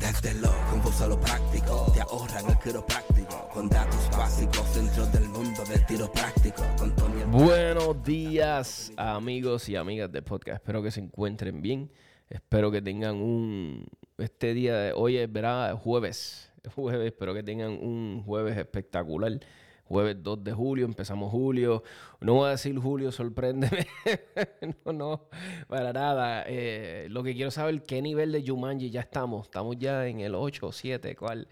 Desde lo confuso a lo práctico, te ahorran el con datos básicos dentro del mundo del tiro Buenos días, amigos y amigas de podcast. Espero que se encuentren bien. Espero que tengan un. Este día de hoy es verá, jueves. Jueves, espero que tengan un jueves espectacular. Jueves 2 de julio, empezamos julio. No voy a decir julio, sorpréndeme. no, no, para nada. Eh, lo que quiero saber, ¿qué nivel de Jumanji ya estamos? Estamos ya en el 8 o 7, ¿cuál?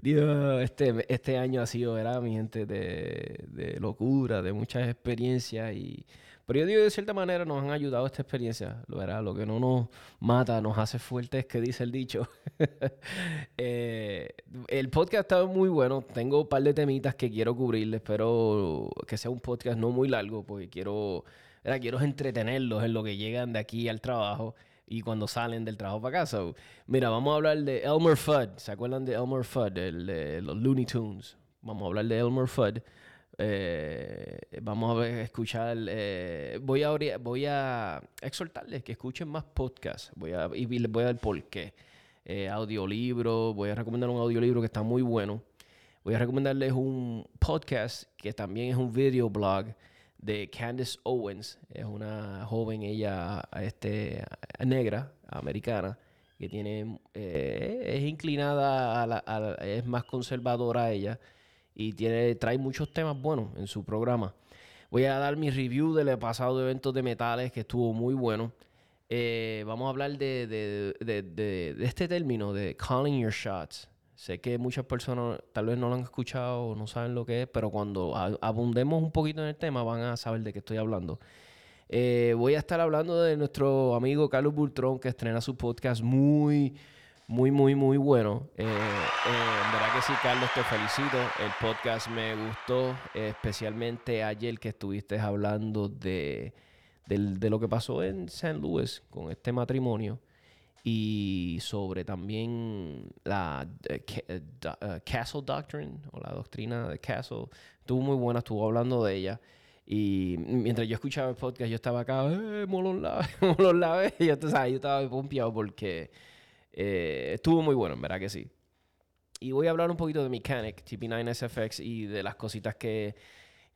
Dios, este, este año ha sido, ¿verdad, mi gente? De, de locura, de muchas experiencias y... Pero yo digo, de cierta manera nos han ayudado esta experiencia, lo verá, lo que no nos mata, nos hace fuertes, que dice el dicho. Eh, el podcast estado muy bueno, tengo un par de temitas que quiero cubrirles, espero que sea un podcast no muy largo, porque quiero, ¿verdad? quiero entretenerlos en lo que llegan de aquí al trabajo y cuando salen del trabajo para casa. Mira, vamos a hablar de Elmer Fudd, ¿se acuerdan de Elmer Fudd, el de los Looney Tunes? Vamos a hablar de Elmer Fudd. Eh, vamos a ver, escuchar. eh, voy, a, voy a exhortarles que escuchen más podcasts. Voy a, y les voy a dar por qué. Eh, audiolibro. Voy a recomendar un audiolibro que está muy bueno. Voy a recomendarles un podcast que también es un video blog de Candace Owens. Es una joven, ella este, negra, americana, que tiene eh, es inclinada, a a la- es más conservadora ella y tiene, trae muchos temas buenos en su programa. Voy a dar mi review del pasado de eventos de metales que estuvo muy bueno. Eh, vamos a hablar de, de- de- de- este término de calling your shots. Sé que muchas personas tal vez no lo han escuchado o no saben lo que es, pero cuando abundemos un poquito en el tema van a saber de qué estoy hablando. Eh, voy a estar hablando de nuestro amigo Carlos Bultrón que estrena su podcast muy, muy, muy, muy bueno. Eh, eh, que sí, Carlos, te felicito. El podcast me gustó, especialmente ayer que estuviste hablando de, del- de lo que pasó en St. Louis con este matrimonio y sobre también la eh, Castle Doctrine o la doctrina de Castle. Estuvo muy buena, estuvo hablando de ella. Y mientras yo escuchaba el podcast, yo estaba acá, ¡eh, Molon Lave! Molon Lave! Y yo, sabes, yo estaba pompeado porque eh, estuvo muy bueno, en verdad que sí. Y voy a hablar un poquito de Mechanic, TP9 SFX y de las cositas que,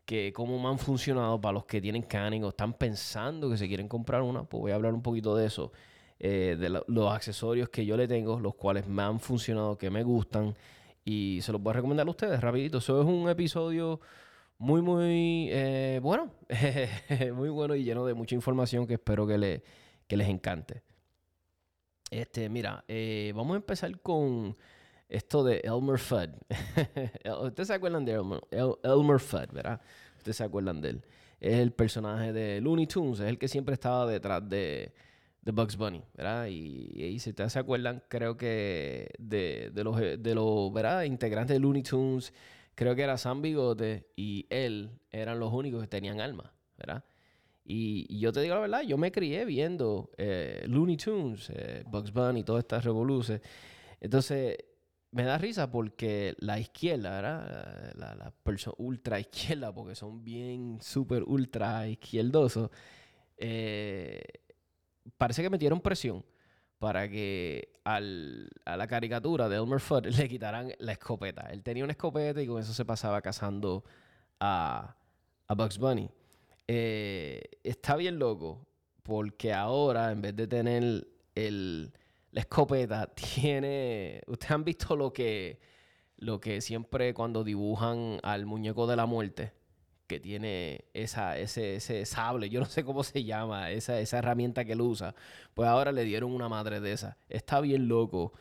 que cómo me han funcionado para los que tienen Canon o están pensando que se quieren comprar una. Pues voy a hablar un poquito de eso, eh, de lo- los accesorios que yo le tengo, los cuales me han funcionado, que me gustan y se los voy a recomendar a ustedes rapidito. Eso es un episodio muy, muy eh, bueno, muy bueno y lleno de mucha información que espero que, le, que les encante. Este, mira, eh, vamos a empezar con esto de Elmer Fudd. Ustedes se acuerdan de Elmer, El- Elmer Fudd, ¿verdad? Ustedes se acuerdan de él. Es el personaje de Looney Tunes, es el que siempre estaba detrás de, Bugs Bunny, ¿verdad? Y, y si ustedes se acuerdan, creo que de, de los, de los ¿verdad? integrantes de Looney Tunes, creo que era Sam Bigote y él eran los únicos que tenían alma, ¿verdad? Y, yo te digo la verdad, yo me crié viendo eh, Looney Tunes, eh, Bugs Bunny, todas estas revoluciones. Entonces, me da risa porque la izquierda, ¿verdad? La, la persona ultra izquierda, porque son bien súper ultra izquierdosos, eh, parece que metieron presión para que al- a la caricatura de Elmer Fudd le quitaran la escopeta. Él tenía una escopeta y con eso se pasaba cazando a, a Bugs Bunny. Eh, está bien loco porque ahora en vez de tener el, la escopeta tiene ustedes han visto lo que lo que siempre cuando dibujan al muñeco de la muerte que tiene esa, ese, ese sable, yo no sé cómo se llama, esa, esa herramienta que él usa, pues ahora le dieron una madre de esa. Está bien loco,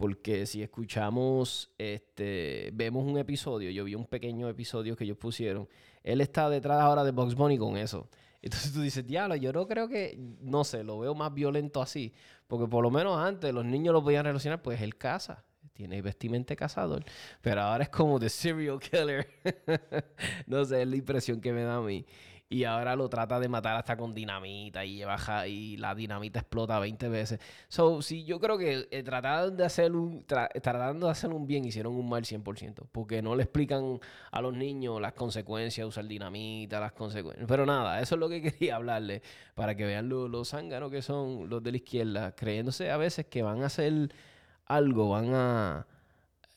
porque si escuchamos, este, vemos un episodio, yo vi un pequeño episodio que ellos pusieron, él está detrás ahora de Box Bunny con eso. Entonces tú dices, diablo, yo no creo que, no sé, lo veo más violento así, porque por lo menos antes los niños lo podían relacionar, pues él caza. tiene vestimenta cazador, pero ahora es como de serial killer. no sé, es la impresión que me da a mí. Y ahora lo trata de matar hasta con dinamita y baja y la dinamita explota 20 veces. So, sí, yo creo que eh, tratando, de hacer un, tratando de hacer un bien hicieron un mal 100%. Porque no le explican a los niños las consecuencias de usar dinamita, las consecuencias. Pero nada, eso es lo que quería hablarle para que vean los, los zánganos que son los de la izquierda, creyéndose a veces que van a hacer algo, van a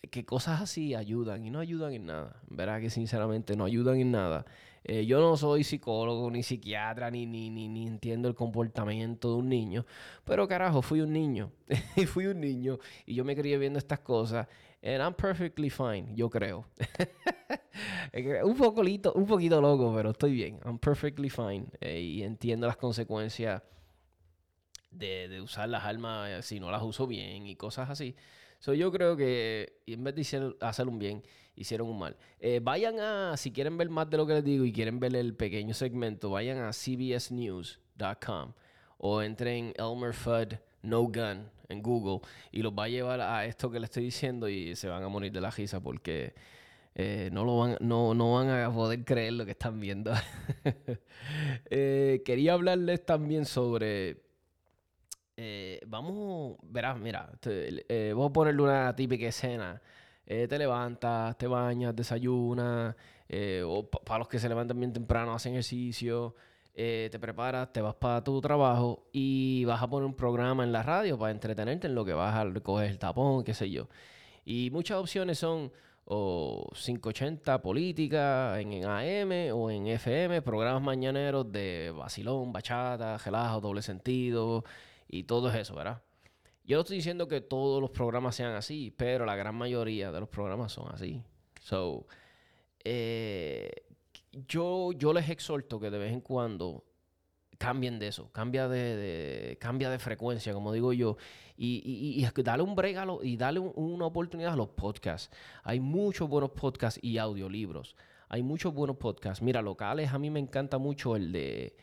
que cosas así ayudan y no ayudan en nada. Verá que sinceramente no ayudan en nada. Eh, yo no soy psicólogo, ni psiquiatra, ni, ni, ni, entiendo el comportamiento de un niño. Pero carajo, fui un niño. y fui un niño. Y yo me crié viendo estas cosas. And I'm perfectly fine, yo creo. un, poquito, un poquito loco, pero estoy bien. I'm perfectly fine. Eh, y entiendo las consecuencias de, de usar las armas eh, si no las uso bien y cosas así. So, yo creo que en vez de hacer un bien, hicieron un mal. Eh, vayan a, si quieren ver más de lo que les digo y quieren ver el pequeño segmento, vayan a cbsnews.com o entren Elmer Fudd No Gun en Google y los va a llevar a esto que les estoy diciendo y se van a morir de la risa porque eh, no, lo van, no, no, van a poder creer lo que están viendo. Eh, quería hablarles también sobre eh, vamos, verás, mira, eh, voy a ponerle una típica escena. Eh, te levantas, te bañas, desayunas, o para los que se levantan bien temprano, hacen ejercicio, te preparas, te vas para tu trabajo y vas a poner un programa en la radio para entretenerte en lo que vas a recoger el tapón, qué sé yo. Y muchas opciones son o 580 política en, AM o en FM, programas mañaneros de vacilón, bachata, relajo, doble sentido, y todo es eso, ¿verdad? Yo no estoy diciendo que todos los programas sean así, pero la gran mayoría de los programas son así. So, eh, yo, yo les exhorto que de vez en cuando cambien de eso, cambia de, cambia de frecuencia, como digo yo, y, y, dale un break y dale una oportunidad a los podcasts. Hay muchos buenos podcasts y audiolibros. Hay muchos buenos podcasts. Mira, locales, a mí me encanta mucho el de...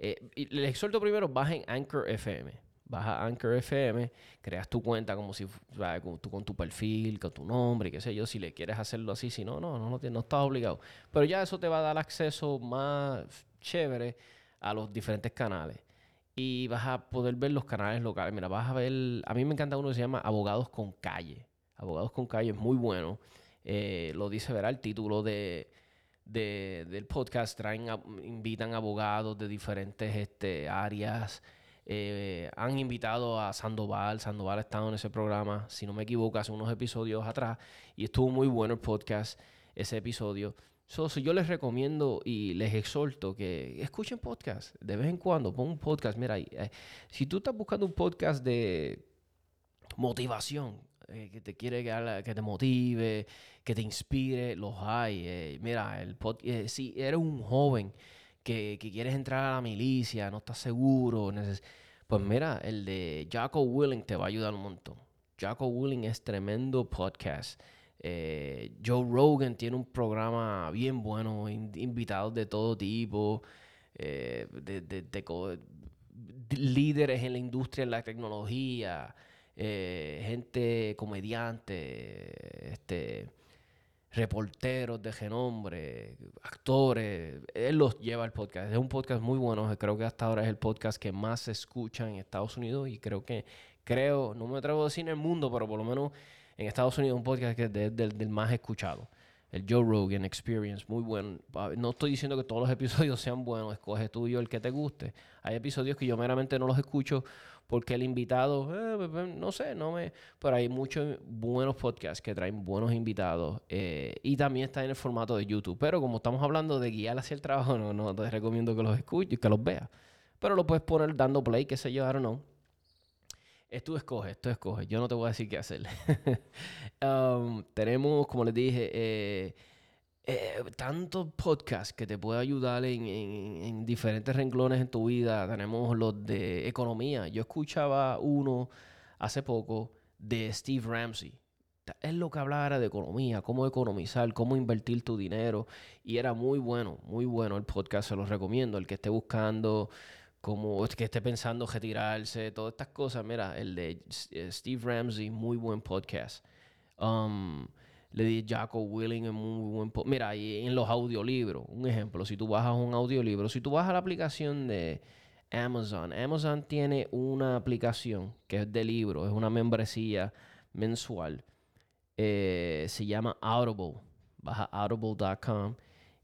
Eh, les exhorto primero, bajen Anchor FM vas a Anchor FM, creas tu cuenta como si tu, con tu perfil, con tu nombre, qué sé yo, si le quieres hacerlo así, si no, no, no, no, no estás obligado. Pero ya eso te va a dar acceso más chévere a los diferentes canales. Y vas a poder ver los canales locales. Mira, vas a ver, a mí me encanta uno que se llama Abogados con Calle. Abogados con Calle es muy bueno. Eh, lo dice, verá, el título de, del podcast. Traen, invitan abogados de diferentes este, áreas. Eh, han invitado a Sandoval. Sandoval ha estado en ese programa, si no me equivoco, hace unos episodios atrás. Y estuvo muy bueno el podcast, ese episodio. So, yo les recomiendo y les exhorto que escuchen podcast de vez en cuando. Pon un podcast. Mira, eh, si tú estás buscando un podcast de motivación, eh, que te quiere que, que, te motive, que te inspire, los hay. mira, el si eres un joven que, quieres entrar a la milicia, no estás seguro, pues mira, el de Jocko Willing te va a ayudar un montón. Jocko Willing es tremendo podcast. Eh, Joe Rogan tiene un programa bien bueno, invitados de todo tipo, eh, de, líderes en la industria, en la tecnología, eh, gente comediante, este, reporteros de genombre, actores. Él los lleva al podcast. Es un podcast muy bueno. Creo que hasta ahora es el podcast que más se escucha en Estados Unidos y creo que, creo, no me atrevo a decir en el mundo, pero por lo menos en Estados Unidos un podcast que es del más escuchado. El Joe Rogan Experience, muy bueno. No estoy diciendo que todos los episodios sean buenos, escoge tú y el que te guste. Hay episodios que yo meramente no los escucho porque el invitado, eh, pues, pues, no sé, no me... Pero hay muchos buenos podcasts que traen buenos invitados eh, y también está en el formato de YouTube. Pero como estamos hablando de guiar hacia el trabajo, no, no te recomiendo que los escuches, que los veas. Pero lo puedes poner dando play, qué sé yo, I don't know. Es tú escoges, tú escoges. Yo no te voy a decir qué hacer. Um, tenemos, como les dije, eh, eh, tantos podcasts que te pueden ayudar en, diferentes renglones en tu vida. Tenemos los de economía. Yo escuchaba uno hace poco de Steve Ramsey. Es lo que hablaba de economía, cómo economizar, cómo invertir tu dinero. Y era muy bueno, muy bueno el podcast, se los recomiendo. El que esté buscando, como que esté pensando retirarse, todas estas cosas. Mira, el de eh, Steve Ramsey, muy buen podcast. Um, le di Jaco Willing es muy buen. Mira, y en los audiolibros, un ejemplo, si tú bajas un audiolibro, si tú bajas la aplicación de Amazon, Amazon tiene una aplicación que es de libro, es una membresía mensual. Eh, se llama Audible. Baja audible.com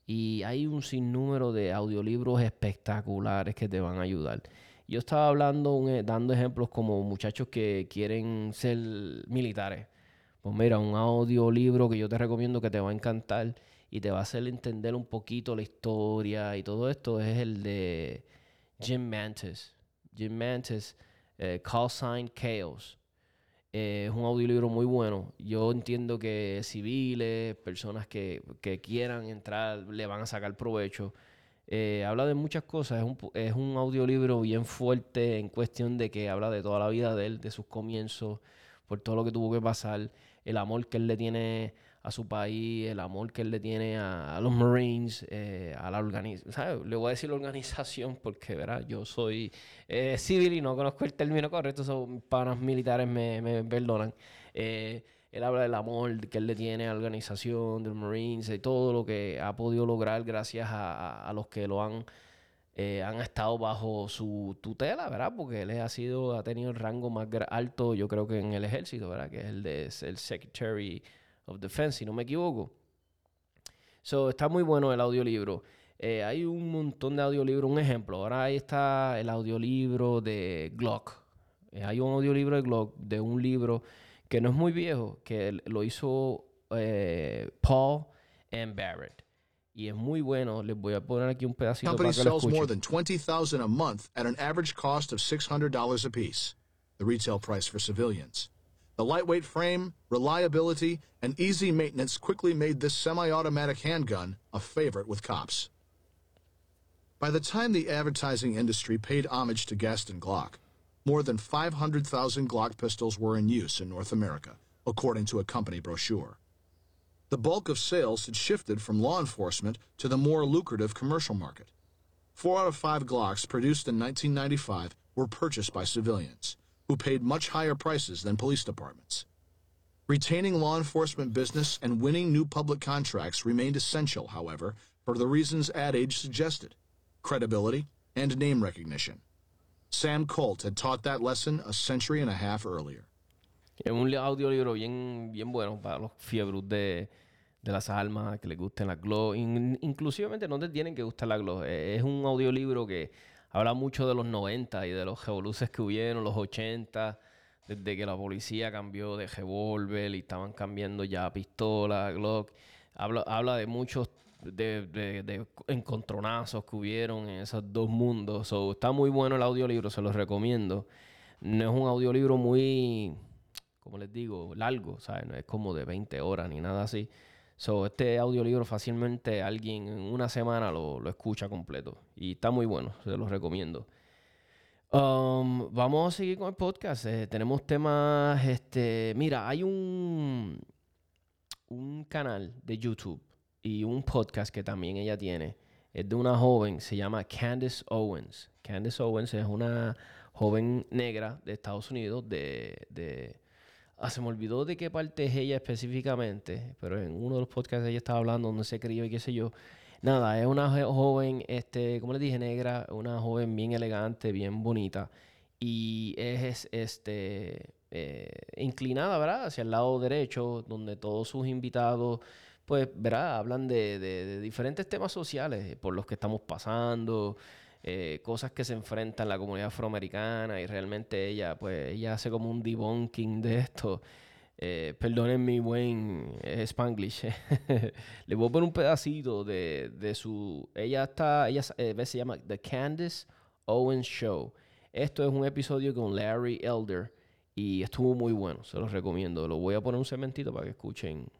y hay un sinnúmero de audiolibros espectaculares que te van a ayudar. Yo estaba hablando, e, dando ejemplos como muchachos que quieren ser militares. Pues mira, un audiolibro que yo te recomiendo que te va a encantar y te va a hacer entender un poquito la historia y todo esto es el de Jim Mantis. Jim Mantis, eh, Call Sign Chaos. Eh, es un audiolibro muy bueno. Yo entiendo que civiles, personas que, quieran entrar, le van a sacar provecho. Eh, habla de muchas cosas. Es un, es un audiolibro bien fuerte en cuestión de que habla de toda la vida de él, de sus comienzos, por todo lo que tuvo que pasar, el amor que él le tiene a su país, el amor que él le tiene a, los Marines, eh, a la organización. Le voy a decir la organización porque, ¿verdad? Yo soy eh, civil y no conozco el término correcto, son panas militares me, me perdonan. Eh, él habla del amor que él le tiene a la organización de los Marines y todo lo que ha podido lograr gracias a, los que lo han, han estado bajo su tutela, ¿verdad? Porque él ha sido, ha tenido el rango más alto, yo creo que en el ejército, ¿verdad? Que es el de el Secretary of Defense, si no me equivoco. So, está muy bueno el audiolibro. Eh, hay un montón de audiolibros. Un ejemplo, ahora ahí está el audiolibro de Glock. Eh, hay un audiolibro de Glock de un libro que no es muy viejo, que lo hizo eh, Paul and Barrett. Y es muy bueno. Les voy a poner aquí un pedacito Company para que sells more than 20,000 a month at an average cost of $600 a piece. The retail price for civilians. The lightweight frame, reliability, and easy maintenance quickly made this semi-automatic handgun a favorite with cops. By the time the advertising industry paid homage to Gaston Glock, more than 500,000 Glock pistols were in use in North America, according to a company brochure. The bulk of sales had shifted from law enforcement to the more lucrative commercial market. Four out of five Glocks produced in 1995 were purchased by civilians, who paid much higher prices than police departments. Retaining law enforcement business and winning new public contracts remained essential, however, for the reasons Ad Age suggested credibility and name recognition. Sam Colt had taught that lesson a century and a half earlier. Es un audiolibro bien, bien bueno para los fiebros de, de las almas, que les gusten las glow. In, inclusivamente no te tienen que gustar las glow. Es un audiolibro que habla mucho de los 90 y de los revoluces que hubieron, los 80, desde que la policía cambió de revólver y estaban cambiando ya a pistola, Glock. Habla, habla de muchos de, encontronazos que hubieron en esos dos mundos. está muy bueno el audiolibro, se los recomiendo. No es un audiolibro muy, como les digo, largo, ¿sabes? No es como de 20 horas ni nada así. So, este audiolibro fácilmente alguien en una semana lo, escucha completo. Y está muy bueno, se los recomiendo. Um, vamos a seguir con el podcast. Eh, tenemos temas. Este, mira, hay un, un canal de YouTube y un podcast que también ella tiene. Es de una joven, se llama Candice Owens. Candice Owens es una joven negra de Estados Unidos, de, de Ah, se me olvidó de qué parte es ella específicamente, pero en uno de los podcasts ella estaba hablando donde se crió y qué sé yo. Nada, es una joven, este, como les dije, negra, una joven bien elegante, bien bonita. Y es este eh, inclinada, ¿verdad? Hacia el lado derecho, donde todos sus invitados, pues, ¿verdad? Hablan de, de diferentes temas sociales por los que estamos pasando. Eh, cosas que se enfrentan la comunidad afroamericana y realmente ella, pues, ella hace como un debunking de esto. Eh, perdonen mi buen eh, Spanglish. Le voy a poner un pedacito de, de su. Ella está. Ella se llama The Candice Owens Show. Esto es un episodio con Larry Elder y estuvo muy bueno. Se los recomiendo. Lo voy a poner un cementito para que escuchen.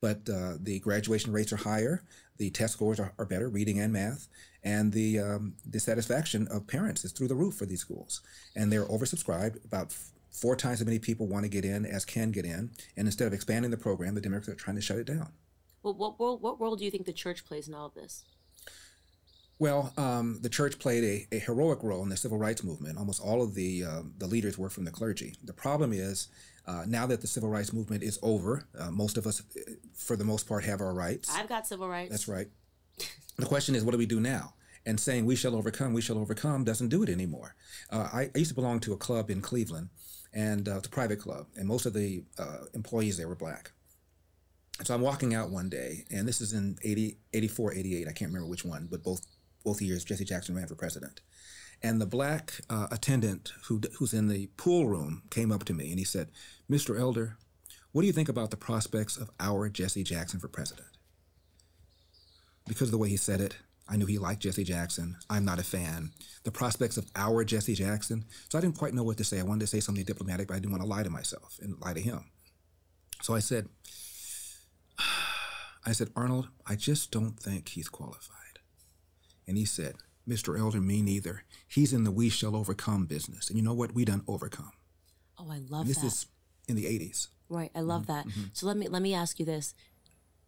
But uh, the graduation rates are higher, the test scores are, are better, reading and math, and the um, the satisfaction of parents is through the roof for these schools. And they're oversubscribed. About f- four times as many people want to get in as can get in. And instead of expanding the program, the Democrats are trying to shut it down. Well, what role, what role do you think the church plays in all of this? Well, um, the church played a, a, heroic role in the civil rights movement. Almost all of the um, the leaders were from the clergy. The problem is Uh, now that the civil rights movement is over, uh, most of us, uh, for the most part, have our rights. I've got civil rights. That's right. The question is, what do we do now? And saying we shall overcome, we shall overcome doesn't do it anymore. Uh, I, I, used to belong to a club in Cleveland, and uh, it's a private club, and most of the uh, employees there were black. So I'm walking out one day, and this is in 80, 84, 88, I can't remember which one, but both both years Jesse Jackson ran for president. And the black uh, attendant who, who's in the pool room came up to me and he said, Mr. Elder, what do you think about the prospects of our Jesse Jackson for president? Because of the way he said it, I knew he liked Jesse Jackson. I'm not a fan. The prospects of our Jesse Jackson. So I didn't quite know what to say. I wanted to say something diplomatic, but I didn't want to lie to myself and lie to him. So I said, I said, Arnold, I just don't think he's qualified. And he said, Mr. Elder, me neither. He's in the we shall overcome business. And you know what? We done overcome. Oh, I love and this that. is in the 80s. Right. I love Mm-hmm, that. So let me let me ask you this.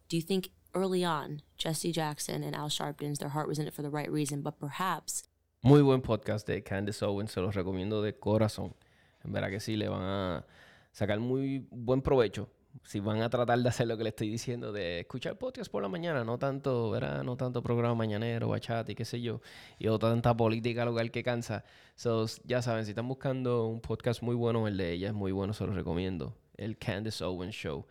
Do you think early on Jesse Jackson and Al Sharpton's their heart was in it for the right reason, but perhaps Muy buen podcast de Candace Owens, se los recomiendo de corazón. En verdad que sí, le van a sacar muy buen provecho. Si van a tratar de hacer lo que le estoy diciendo, de escuchar podcast por la mañana, no tanto, ¿verdad? No tanto programa mañanero, bachata y qué sé yo, y o tanta política local que cansa. So, ya saben, si están buscando un podcast muy bueno, el de ella es muy bueno, se los recomiendo. El Candace Owens Show.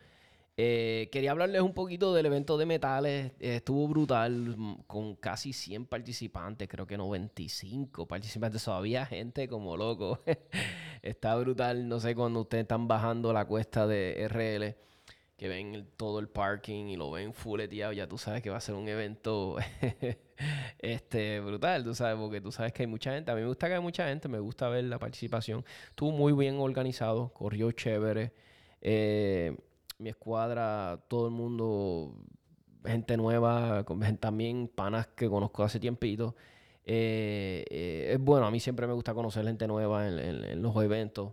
Eh, quería hablarles un poquito del evento de metales. Eh, estuvo brutal, con casi 100 participantes, creo que 95 participantes. Todavía gente como loco. Está brutal. No sé cuando ustedes están bajando la cuesta de RL, que ven todo el parking y lo ven fuleteado, ya tú sabes que va a ser un evento este, brutal, tú sabes, porque tú sabes que hay mucha gente. A mí me gusta que hay mucha gente, me gusta ver la participación. Estuvo muy bien organizado, corrió chévere. Eh, mi escuadra, todo el mundo, gente nueva, también panas que conozco hace tiempito. Eh, eh, es bueno, a mí siempre me gusta conocer gente nueva en, en- en los eventos.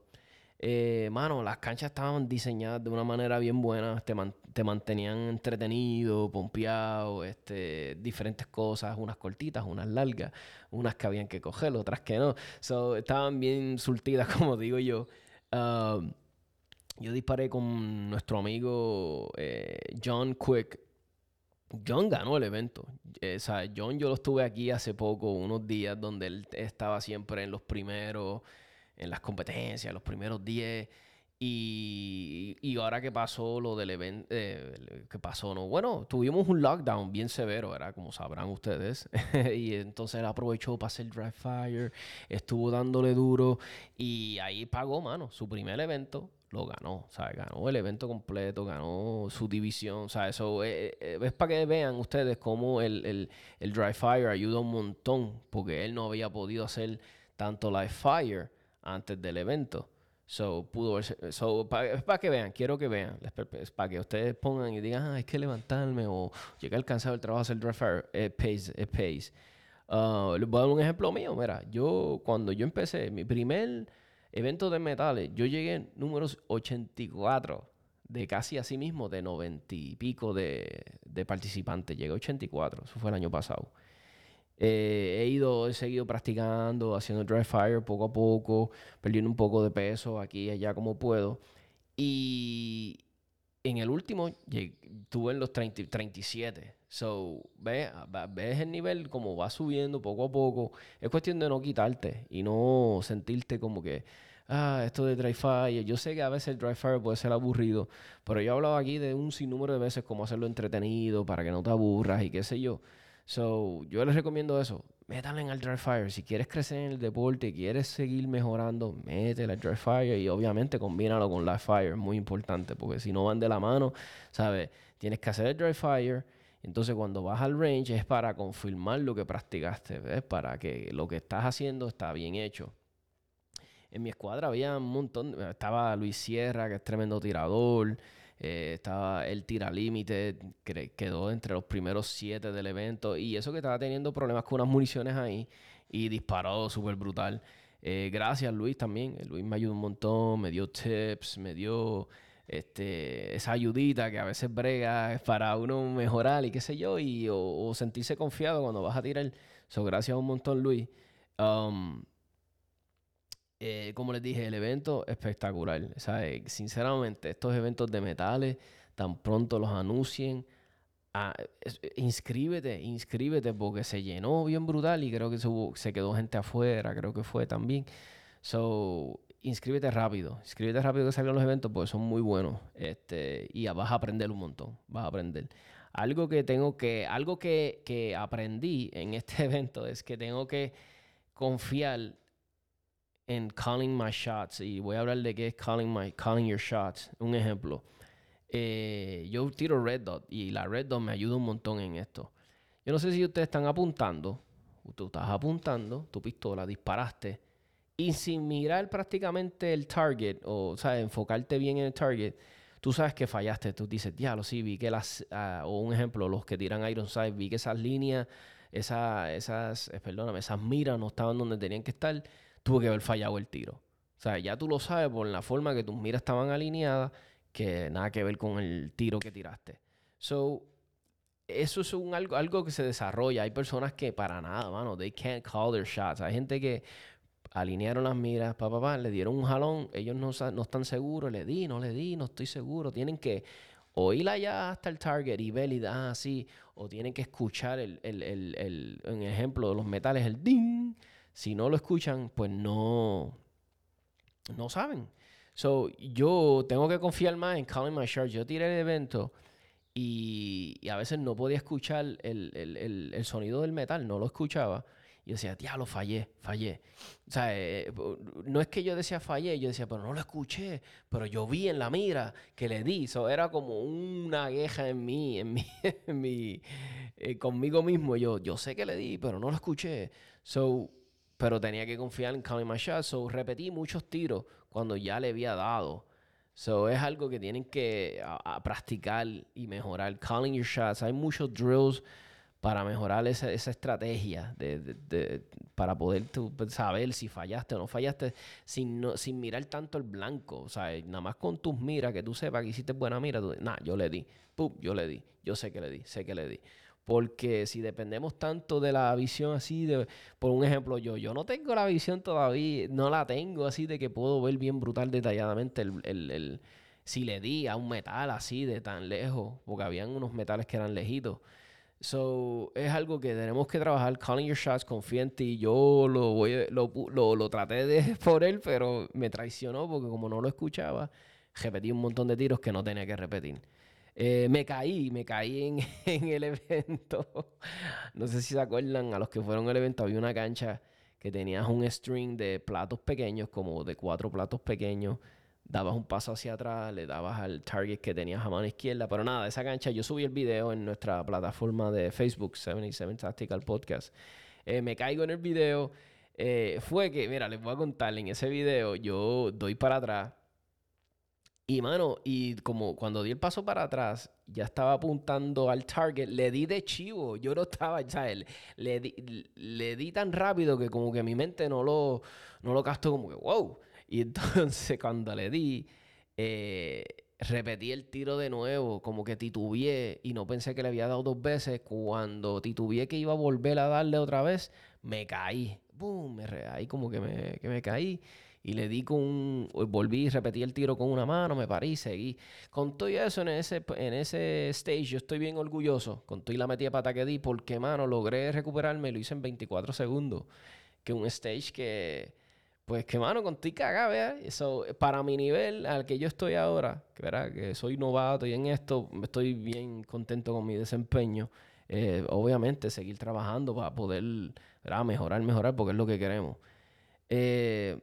Eh, mano, las canchas estaban diseñadas de una manera bien buena, te, man- te mantenían entretenido, pompeado, este, diferentes cosas, unas cortitas, unas largas, unas que habían que coger, otras que no. So, estaban bien surtidas, como digo yo. Um, yo disparé con nuestro amigo eh, John Quick. John ganó el evento. Eh, o sea, John yo lo estuve aquí hace poco, unos días, donde él estaba siempre en los primeros, en las competencias, los primeros 10. Y, y ahora que pasó lo del evento, que pasó, no, bueno, tuvimos un lockdown bien severo, ¿verdad? Como sabrán ustedes. y entonces él aprovechó para hacer dry fire, estuvo dándole duro y ahí pagó, mano, su primer evento lo ganó, ¿sabes? Ganó el evento completo, ganó su división, ¿sabes? Eso eh, eh, es para que vean ustedes cómo el, el, el dry fire ayuda un montón, porque él no había podido hacer tanto live fire antes del evento. So, pudo verse- so, pa- es para que vean, quiero que vean, es pa- es para que ustedes pongan y digan, ah, hay que levantarme o llegar cansado del trabajo hacer dry fire, it pays, it pays. Ah, les voy a dar un ejemplo mío, mira, yo cuando yo empecé, mi primer evento de metales, yo llegué números 84 de casi así mismo de 90 y pico de, de participantes, llegué a 84, eso fue el año pasado. Eh, he ido, he seguido practicando, haciendo dry fire poco a poco, perdiendo un poco de peso aquí y allá como puedo. Y en el último estuve en los 30 y 37. So, ve- va- ves el nivel como va subiendo poco a poco. Es cuestión de no quitarte y no sentirte como que, ah, esto de dry fire. Yo sé que a veces el dry fire puede ser aburrido, pero yo he hablado aquí de un sinnúmero de veces cómo hacerlo entretenido para que no te aburras y qué sé yo. So, yo les recomiendo eso. Métale al dry fire. Si quieres crecer en el deporte, quieres seguir mejorando, métele al dry fire y obviamente combínalo con live fire. Es muy importante porque si no van de la mano, ¿sabes? Tienes que hacer el dry fire. Entonces, cuando vas al range es para confirmar lo que practicaste, ¿ves? Para que lo que estás haciendo está bien hecho. En mi escuadra había un montón. Estaba Luis Sierra, que es tremendo tirador. Eh, estaba el tira límite, que quedó entre los primeros siete del evento. Y eso que estaba teniendo problemas con unas municiones ahí. Y disparó súper brutal. Eh, gracias, Luis, también. Eh, Luis me ayudó un montón, me dio tips, me dio este, esa ayudita que a veces brega para uno mejorar y qué sé yo, y, o, o sentirse confiado cuando vas a tirar. So, gracias un montón, Luis. Um, eh, como les dije, el evento espectacular. ¿sabes? Sinceramente, estos eventos de metales, tan pronto los anuncien, ah, inscríbete, inscríbete, porque se llenó bien brutal y creo que se, se quedó gente afuera, creo que fue también. So, inscríbete rápido, inscríbete rápido que salgan los eventos porque son muy buenos este, y vas a aprender un montón, vas a aprender. Algo que tengo que, algo que, que aprendí en este evento es que tengo que confiar en calling my shots. Y voy a hablar de qué es calling, my, calling your shots. Un ejemplo. Eh, yo tiro red dot y la red dot me ayuda un montón en esto. Yo no sé si ustedes están apuntando. Tú estás apuntando, tu pistola, disparaste. Y sin mirar prácticamente el target, o sea, enfocarte bien en el target, tú sabes que fallaste. Tú dices, diablo, sí, vi que las. Ah, o un ejemplo, los que tiran Iron Sight, vi que esas líneas, esa, esas, eh, perdóname, esas miras no estaban donde tenían que estar tuvo que haber fallado el tiro. O sea, ya tú lo sabes por la forma que tus miras estaban alineadas, que nada que ver con el tiro que tiraste. So, eso es un, algo, algo que se desarrolla. Hay personas que para nada, mano, they can't call their shots. Hay gente que alinearon las miras, papá, pa, le dieron un jalón, ellos no, no están seguros, le di, no le di, no estoy seguro. Tienen que oír allá hasta el target y ver así, o tienen que escuchar el, el, el, el, ejemplo de los metales, el ding, si no lo escuchan, pues no, no saben. So, yo tengo que confiar más en Calling My Shot. Yo tiré el evento y, a veces no podía escuchar el, sonido del metal, no lo escuchaba. Y decía, diablo, fallé, fallé. O sea, eh, no es que yo decía fallé, yo decía, pero no lo escuché, pero yo vi en la mira que le di. So, era como una queja en mí, en mí, en mí eh, conmigo mismo. Yo, yo sé que le di, pero no lo escuché. So, pero tenía que confiar en Calling My Shot. So, repetí muchos tiros cuando ya le había dado. So, es algo que tienen que practicar y mejorar. Calling your shots. Hay muchos drills para mejorar esa, esa estrategia de, para poder saber si fallaste o no fallaste sin, sin mirar tanto el blanco. O sea, nada más con tus miras, que tú sepas que hiciste buena mira, tú nah, yo le di, Pum, yo le di, yo sé que le di, sé que le di. Porque si dependemos tanto de la visión así, de, por un ejemplo, yo, yo no tengo la visión todavía, no la tengo así de que puedo ver bien brutal detalladamente el, el, el si le di a un metal así de tan lejos, porque habían unos metales que eran lejitos. So, es algo que tenemos que trabajar. Calling your shots, confía en ti. Yo lo, voy, lo, lo, lo, traté de por él, pero me traicionó porque como no lo escuchaba, repetí un montón de tiros que no tenía que repetir. Eh, me caí, me caí en, el evento. No sé si se acuerdan, a los que fueron al evento había una cancha que tenías un string de platos pequeños, como de cuatro platos pequeños. Dabas un paso hacia atrás, le dabas al target que tenías a mano izquierda. Pero nada, esa cancha, yo subí el video en nuestra plataforma de Facebook, 77 Tactical Podcast. Eh, me caigo en el video. Eh, fue que, mira, les voy a contar, en ese video yo doy para atrás y mano, y como cuando di el paso para atrás, ya estaba apuntando al target, le di de chivo, yo no estaba, ¿sabes? Le di, le di tan rápido que como que mi mente no lo, no lo castó como que, wow. Y entonces cuando le di, eh, repetí el tiro de nuevo, como que titubeé y no pensé que le había dado dos veces. Cuando titubeé que iba a volver a darle otra vez, me caí. ¡Bum! Me ahí como que me, que me caí y le di con un, volví repetí el tiro con una mano, me parí seguí. Con todo eso en ese, en ese stage yo estoy bien orgulloso, con todo y la metida pata que di, porque mano, logré recuperarme y lo hice en 24 segundos. Que un stage que, pues que mano, con todo y cagada, Eso, para mi nivel al que yo estoy ahora, que, ¿verdad? que soy novato y en esto estoy bien contento con mi desempeño. Eh, obviamente seguir trabajando para poder mejorar, mejorar, porque es lo que queremos. Eh,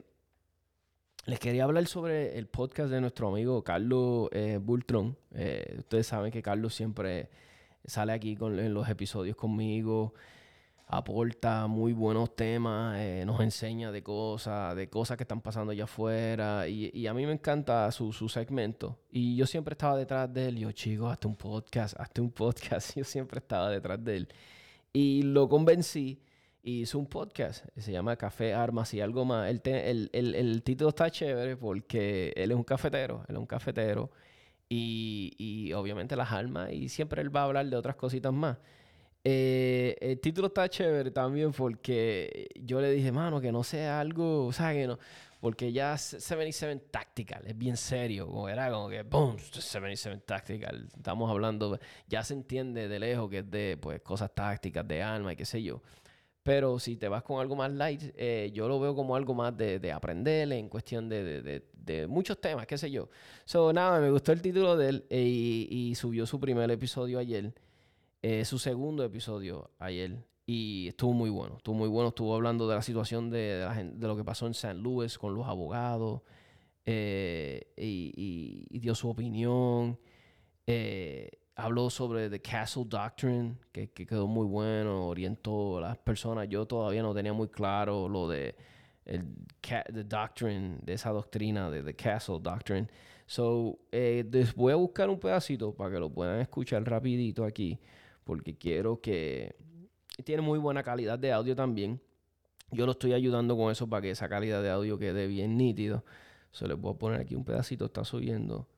les quería hablar sobre el podcast de nuestro amigo Carlos eh. Eh, ustedes saben que Carlos siempre sale aquí con, en los episodios conmigo, aporta muy buenos temas, eh, nos enseña de cosas, de cosas que están pasando allá afuera. Y, a mí me encanta su, su, segmento. Y yo siempre estaba detrás de él. Yo, chico, hazte un podcast, hazte un podcast. Yo siempre estaba detrás de él. Y lo convencí hizo un podcast, se llama Café, Armas y algo más. El, el, título está chévere porque él es un cafetero, él es un cafetero y, y, obviamente las armas y siempre él va a hablar de otras cositas más. Eh, el título está chévere también porque yo le dije, mano, que no sea algo, o sea, que no, porque ya 77 Tactical es bien serio, como era como que, boom, 77 Tactical, estamos hablando, ya se entiende de lejos que es de, pues, cosas tácticas, de alma y qué sé yo. Pero si te vas con algo más light, eh, yo lo veo como algo más de, de aprender en cuestión de, de, de, muchos temas, qué sé yo. So, nada, me gustó el título de él eh, y, subió su primer episodio ayer. Eh, su segundo episodio ayer y estuvo muy bueno, estuvo muy bueno, estuvo hablando de la situación de, de, lo que pasó en St. Louis con los abogados y, dio su opinión. Habló sobre The Castle Doctrine, que, que, quedó muy bueno, orientó a las personas. Yo todavía no tenía muy claro lo de el the doctrine, de esa doctrina de The Castle Doctrine. So, eh, voy a buscar un pedacito para que lo puedan escuchar rapidito aquí porque quiero que... Tiene muy buena calidad de audio también. Yo lo estoy ayudando con eso para que esa calidad de audio quede bien nítido. Se les voy a poner aquí un pedacito, está subiendo.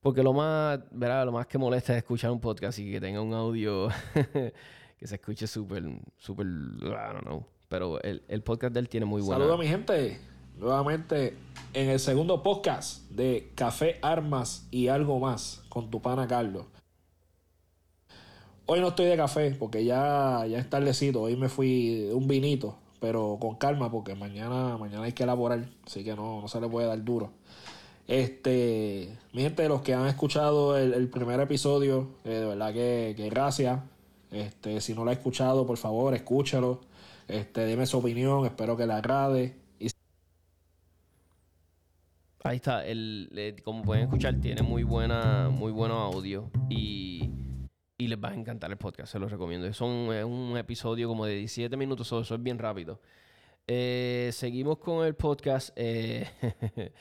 Porque lo más, ¿verdad? Lo más que molesta es escuchar un podcast y que tenga un audio que se escuche súper, súper, I don't know. Pero el, el, podcast de él tiene muy buena... Saludos a mi gente. Nuevamente en el segundo podcast de Café, Armas y Algo Más con tu pana Carlos. Hoy no estoy de café porque ya, ya es tardecito. Hoy me fui un vinito, pero con calma porque mañana, mañana hay que elaborar. Así que no, no se le puede dar duro. Este, mi gente, los que han escuchado el, primer episodio, eh, de verdad que, que, gracias. Este, si no lo ha escuchado, por favor, escúchalo. Este, deme su opinión, espero que le agrade. Ahí está, el, como pueden escuchar, tiene muy buena, muy bueno audio. Y y les va a encantar el podcast, se los recomiendo. Son un episodio como de 17 minutos, eso, es bien rápido. Eh, seguimos con el podcast. Eh,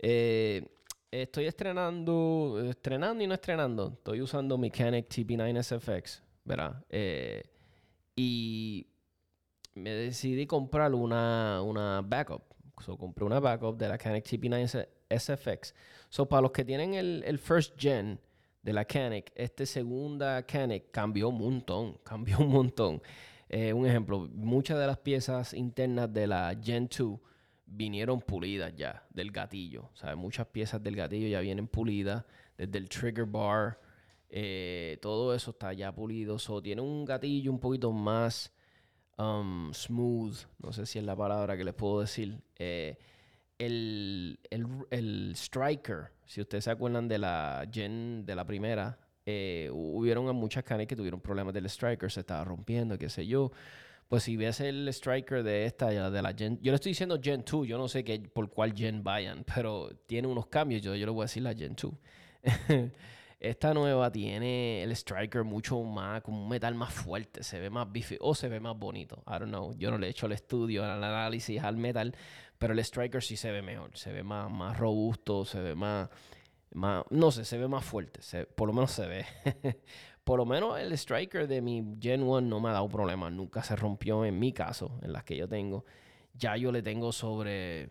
eh, estoy estrenando, estrenando y no estrenando. Estoy usando Mechanic TP9 SFX, ¿verdad? y me decidí comprar una, una backup. So, compré una backup de la Mechanic TP9 SFX. So, para los que tienen el, el first gen, de la Canic, este segunda Canic cambió un montón, cambió un montón. Eh, un ejemplo, muchas de las piezas internas de la Gen 2 vinieron pulidas ya del gatillo. O muchas piezas del gatillo ya vienen pulidas, desde el trigger bar, eh, todo eso está ya pulido. So, tiene un gatillo un poquito más um, smooth, no sé si es la palabra que les puedo decir. Eh, el, el, el striker, si ustedes se acuerdan de la Gen, de la primera, eh, hubieron muchas canes que tuvieron problemas del striker, se estaba rompiendo, qué sé yo. Pues si ves el striker de esta, de la Gen, yo le estoy diciendo Gen 2, yo no sé qué, por cuál Gen vayan, pero tiene unos cambios, yo, yo le voy a decir la Gen 2. Esta nueva tiene el striker mucho más, como un metal más fuerte, se ve más bifi o se ve más bonito. I don't know. Yo no le he hecho el estudio, el análisis al metal, pero el Striker sí se ve mejor, se ve más, más robusto, se ve más, más, no sé, se ve más fuerte, por lo menos se ve. por lo menos el Striker de mi Gen 1 no me ha dado problemas, nunca se rompió en mi caso, en las que yo tengo. Ya yo le tengo sobre...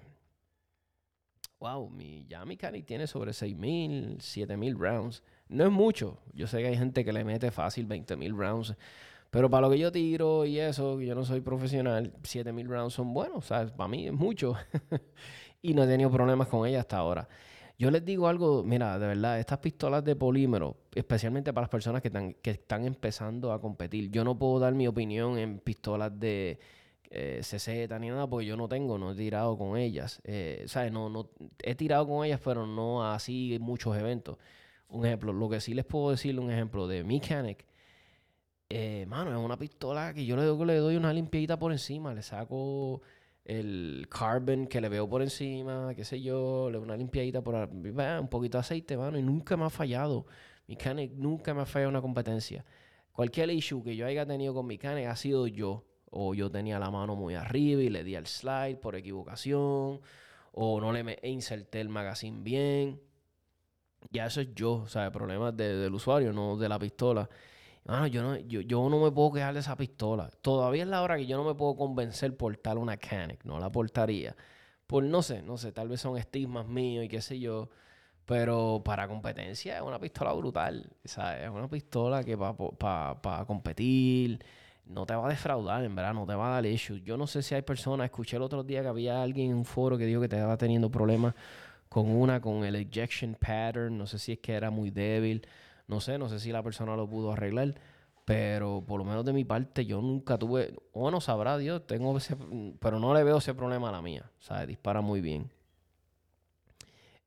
Wow, mi, ya mi cani tiene sobre 6.000, 7.000 rounds. No es mucho. Yo sé que hay gente que le mete fácil 20.000 rounds pero para lo que yo tiro y eso, yo no soy profesional, 7000 rounds son buenos, ¿sabes? Para mí es mucho. y no he tenido problemas con ella hasta ahora. Yo les digo algo, mira, de verdad, estas pistolas de polímero, especialmente para las personas que están, empezando a competir, yo no puedo dar mi opinión en pistolas de eh, CZ ni nada porque yo no tengo, no he tirado con ellas. Eh, ¿Sabes? No, no, he tirado con ellas, pero no así muchos eventos. Un ejemplo, lo que sí les puedo decir, un ejemplo de Mechanic eh, mano, es una pistola que yo le doy, le doy una limpiadita por encima, le saco el carbon que le veo por encima, qué sé yo, le doy una limpiadita por un poquito de aceite, mano, y nunca me ha fallado. Mi Canek nunca me ha fallado una competencia. Cualquier issue que yo haya tenido con mi Canek ha sido yo. O yo tenía la mano muy arriba y le di al slide por equivocación. O no le me inserté el magazine bien. Ya eso es yo, o sea, problemas del usuario, no de la pistola yo no, yo, yo no me puedo quejar de esa pistola. Todavía es la hora que yo no me puedo convencer por tal una Canic. No la portaría. Por no sé, no sé, tal vez son estigmas míos y qué sé yo. Pero para competencia es una pistola brutal. Es una pistola que para competir no te va a defraudar, en verdad, no te va a dar issues. Yo no sé si hay personas, escuché el otro día que había alguien en un foro que dijo que te estaba teniendo problemas con una, con el ejection pattern, no sé si es que era muy débil, no sé, no sé si la persona lo pudo arreglar, pero por lo menos de mi parte yo nunca tuve, o no sabrá Dios, tengo ese, pero no le veo ese problema a la mía, o sea, dispara muy bien.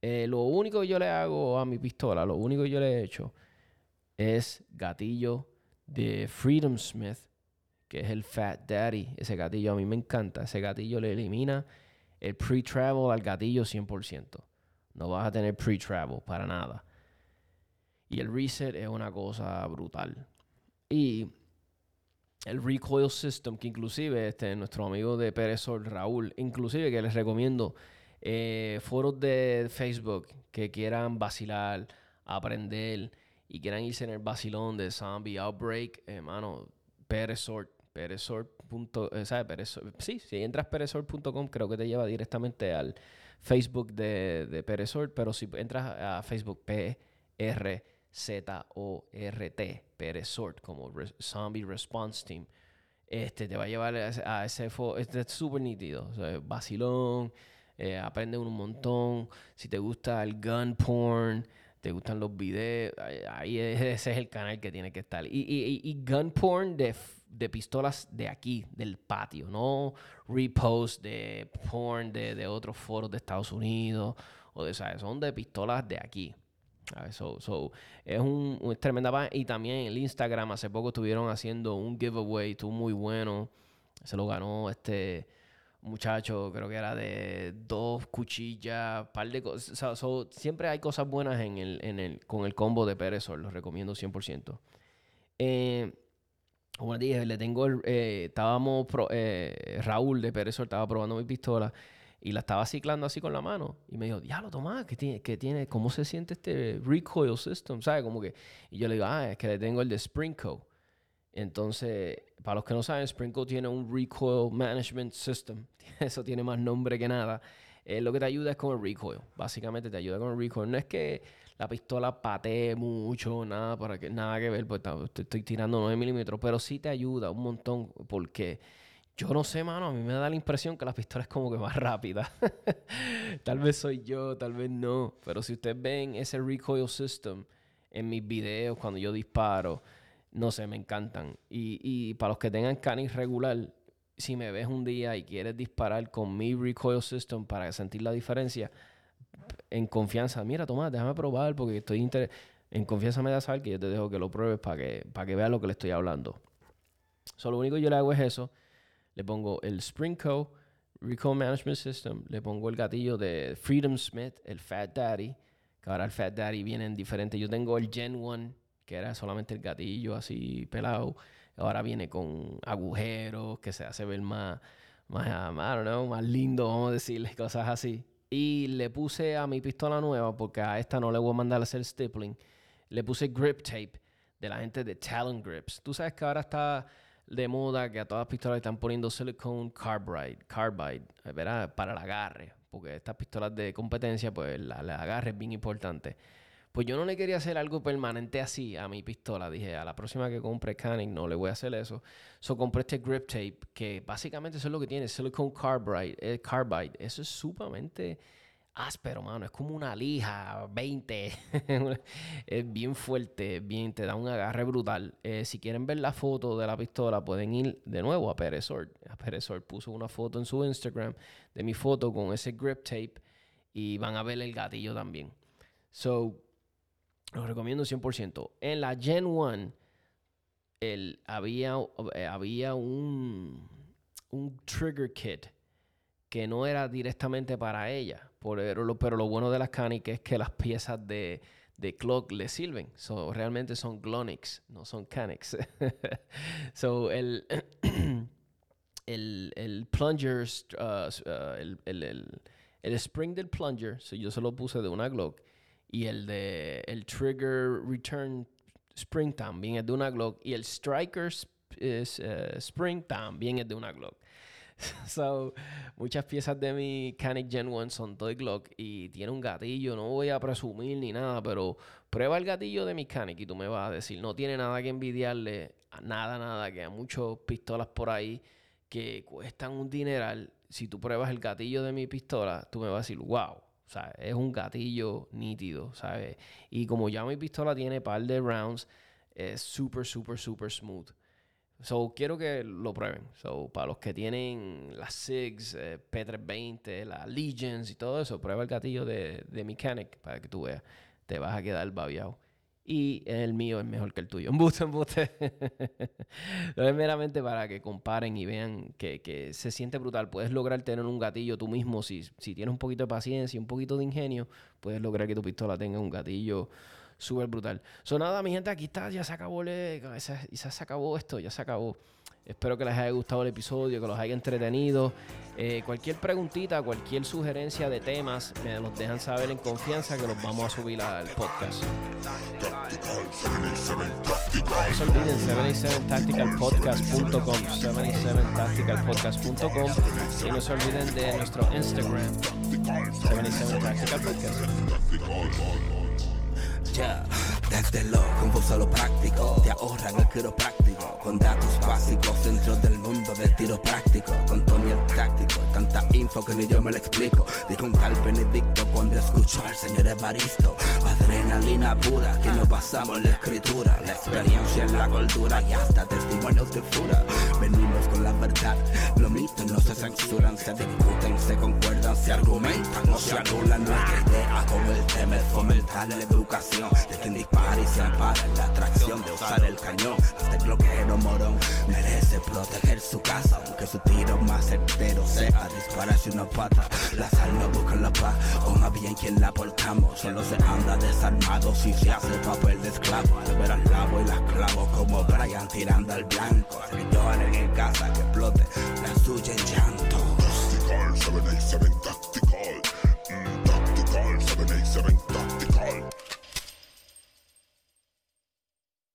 Eh, lo único que yo le hago a mi pistola, lo único que yo le he hecho es gatillo de Freedom Smith que es el Fat Daddy. Ese gatillo a mí me encanta. Ese gatillo le elimina el pre-travel al gatillo 100%. No vas a tener pre-travel para nada. Y el reset es una cosa brutal. Y el recoil system, que inclusive este, nuestro amigo de Pérez Raúl, inclusive que les recomiendo eh, foros de Facebook que quieran vacilar, aprender y quieran irse en el vacilón de Zombie Outbreak, hermano, Pérez Perezor. Eh, sí, si entras perezor.com creo que te lleva directamente al Facebook de, de Perezor, pero si entras a Facebook P-R-Z-O-R-T, Perezor, como Zombie Response Team, este te va a llevar a ese este es súper nítido, o eh, aprende un montón, si te gusta el gun porn, te gustan los videos, ahí, ese es el canal que tiene que estar. Y, y, y gun porn de de pistolas de aquí, del patio, no repost de porn de, otros foros de Estados Unidos o de, ¿sabes? Son de pistolas de aquí. So, so, es un, un tremenda y también el Instagram hace poco estuvieron haciendo un giveaway, tú muy bueno. Se lo ganó este muchacho, creo que era de dos cuchillas, par de cosas. siempre hay cosas buenas en el, en el, con el combo de Pérez, lo recomiendo 100%. Eh, como dije, le tengo el, eh, estábamos, eh, Raúl de Pérez estaba probando mi pistola y la estaba ciclando así con la mano. Y me dijo, diablo, Tomás, ¿qué tiene, qué tiene, cómo se siente este recoil system? ¿Sabes? Como que, y yo le digo, ah, es que le tengo el de Springco. Entonces, para los que no saben, Springco tiene un recoil management system. Eso tiene más nombre que nada. Eh, lo que te ayuda es con el recoil. Básicamente te ayuda con el recoil. No es que la pistola patee mucho, nada, para que, nada que ver, pues estoy tirando 9 milímetros, pero sí te ayuda un montón porque yo no sé, mano, a mí me da la impresión que la pistola es como que más rápida. tal vez soy yo, tal vez no, pero si ustedes ven ese recoil system en mis videos cuando yo disparo, no sé, me encantan. Y, y para los que tengan canis regular, si me ves un día y quieres disparar con mi recoil system para sentir la diferencia, en confianza, mira, Tomás, déjame probar porque estoy inter en confianza me da saber que yo te dejo que lo pruebes para que, que veas lo que le estoy hablando. Solo lo único que yo le hago es eso. Le pongo el Springco Recall Management System. Le pongo el gatillo de Freedom Smith, el Fat Daddy. Que ahora el Fat Daddy viene en diferente. Yo tengo el Gen 1, que era solamente el gatillo así pelado. Ahora viene con agujeros, que se hace ver más, más, más lindo, vamos a decirle, cosas así. Y le puse a mi pistola nueva, porque a esta no le voy a mandar a hacer stippling, le puse grip tape de la gente de Talon Grips. Tú sabes que ahora está de moda que a todas las pistolas están poniendo silicone carbide, carbide ¿verdad? para el agarre, porque estas pistolas de competencia, pues el agarre es bien importante. Pues yo no le quería hacer algo permanente así a mi pistola. Dije, a la próxima que compre Canon no le voy a hacer eso. So compré este grip tape, que básicamente eso es lo que tiene, silicone carbide. Eh, carbide. Eso es sumamente áspero, mano. Es como una lija 20. es bien fuerte, bien, te da un agarre brutal. Eh, si quieren ver la foto de la pistola, pueden ir de nuevo a Perezor. A Perezor puso una foto en su Instagram de mi foto con ese grip tape y van a ver el gatillo también. So, lo recomiendo 100%. En la Gen 1 el, había, eh, había un, un trigger kit que no era directamente para ella. Pero lo, pero lo bueno de las Canik es que las piezas de, de clock le sirven. So, realmente son Glonix, no son Canics. so, el, el, el plunger, uh, uh, el, el, el, spring del plunger, so yo se lo puse de una Glock y el de el Trigger Return Spring también es de una Glock. Y el Striker eh, Spring también es de una Glock. so, muchas piezas de mi Canic Gen 1 son toy Glock y tiene un gatillo. No voy a presumir ni nada, pero prueba el gatillo de mi Canic y tú me vas a decir, no tiene nada que envidiarle a nada, nada, que hay muchas pistolas por ahí que cuestan un dineral. Si tú pruebas el gatillo de mi pistola, tú me vas a decir, wow. Sea, es un gatillo nítido, ¿sabes? Y como ya mi pistola tiene par de rounds, es súper, súper, súper smooth. So, quiero que lo prueben. So, para los que tienen las SIGs, eh, P320, las Legions y todo eso, prueba el gatillo de, de Mechanic para que tú veas. Te vas a quedar babiado. Y el mío es mejor que el tuyo. Embuste, embuste. es meramente para que comparen y vean que, que, se siente brutal. Puedes lograr tener un gatillo tú mismo. Si, si tienes un poquito de paciencia y un poquito de ingenio, puedes lograr que tu pistola tenga un gatillo súper brutal. So nada, mi gente, aquí está, ya se acabó, le, ya se acabó esto, ya se acabó. Espero que les haya gustado el episodio, que los haya entretenido. Eh, cualquier preguntita, cualquier sugerencia de temas, me los dejan saber en confianza que los vamos a subir al podcast. No se olviden 77tacticalpodcast.com 77tacticalpodcast.com y no se olviden de nuestro Instagram 77tacticalpodcast. Ya, desde lo confuso a lo práctico, te ahorran el quiropráctico, con datos básicos dentro del mundo del tiro práctico, con Tony el táctico, tanta info que ni yo me lo explico, dijo un tal Benedicto cuando escuchó al señor Evaristo, adrenalina pura, que nos pasamos en la escritura, la experiencia en la cultura y hasta testimonios de fura, venimos con la verdad, los mitos no se censuran, se discuten, se concuerdan, se argumentan, no se anulan nuestra idea, como el tema es fomentar la educación. De quien y se ampara la atracción de usar el cañón. Hasta el bloqueo morón merece proteger su casa, aunque su tiro más certero sea dispararse una pata. Las almas buscan la paz, o más bien quien la portamos. Solo se anda desarmado si se hace papel de esclavo. Al ver al lavo y las clavo como Brian tirando al blanco. Lloren en casa, que explote la suya en llanto. Tactical 787 Tactical. Mm, tactical 787